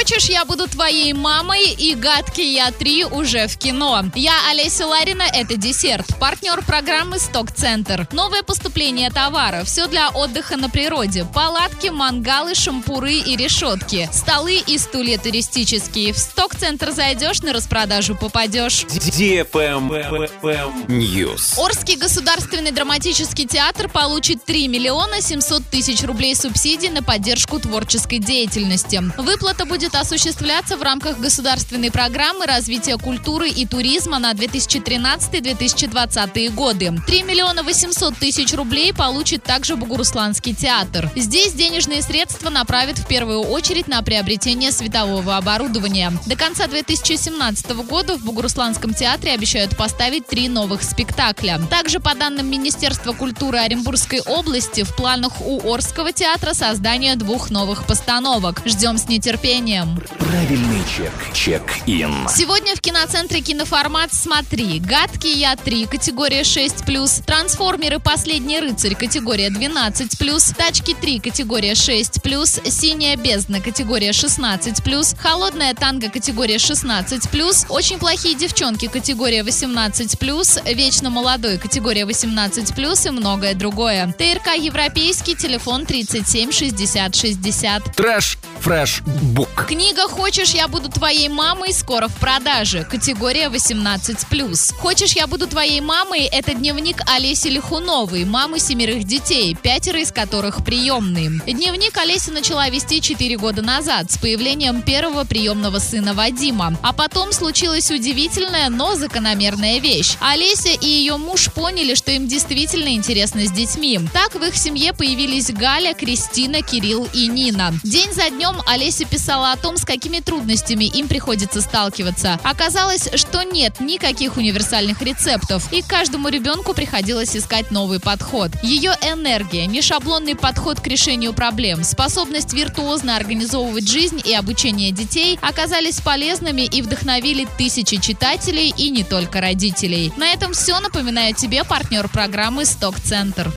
Хочешь, я буду твоей мамой и гадкий я 3 уже в кино. Я Олеся Ларина, это десерт. Партнер программы Сток-центр. Новое поступление товаров. Все для отдыха на природе. Палатки, мангалы, шампуры и решетки. Столы и стулья туристические. В Сток-центр зайдешь, на распродажу попадешь. News. Орский государственный драматический театр получит 3 миллиона 700 тысяч рублей субсидий на поддержку творческой деятельности. Выплата будет осуществляться в рамках государственной программы развития культуры и туризма на 2013-2020 годы. 3 миллиона 800 тысяч рублей получит также Бугурусланский театр. Здесь денежные средства направят в первую очередь на приобретение светового оборудования. До конца 2017 года в Бугурусланском театре обещают поставить три новых спектакля. Также, по данным Министерства культуры Оренбургской области, в планах у Орского театра создание двух новых постановок. Ждем с нетерпением. Правильный чек. Чек-ин. Сегодня в киноцентре киноформат «Смотри». «Гадкий я 3» категория 6+, «Трансформеры. Последний рыцарь» категория 12+, «Тачки 3» категория 6+, «Синяя бездна» категория 16+, «Холодная танго» категория 16+, «Очень плохие девчонки» категория 18+, «Вечно молодой» категория 18+, и многое другое. ТРК «Европейский», телефон 37 60 60. Trash. Fresh. Book. Книга «Хочешь, я буду твоей мамой» скоро в продаже. Категория 18+. «Хочешь, я буду твоей мамой» — это дневник Олеси Лихуновой, мамы семерых детей, пятеро из которых приемные. Дневник Олеся начала вести 4 года назад с появлением первого приемного сына Вадима. А потом случилась удивительная, но закономерная вещь. Олеся и ее муж поняли, что им действительно интересно с детьми. Так в их семье появились Галя, Кристина, Кирилл и Нина. День за днем Олеся писала о том, с какими трудностями им приходится сталкиваться. Оказалось, что нет никаких универсальных рецептов, и каждому ребенку приходилось искать новый подход. Ее энергия, нешаблонный подход к решению проблем, способность виртуозно организовывать жизнь и обучение детей оказались полезными и вдохновили тысячи читателей и не только родителей. На этом все. Напоминаю тебе партнер программы «Сток-центр».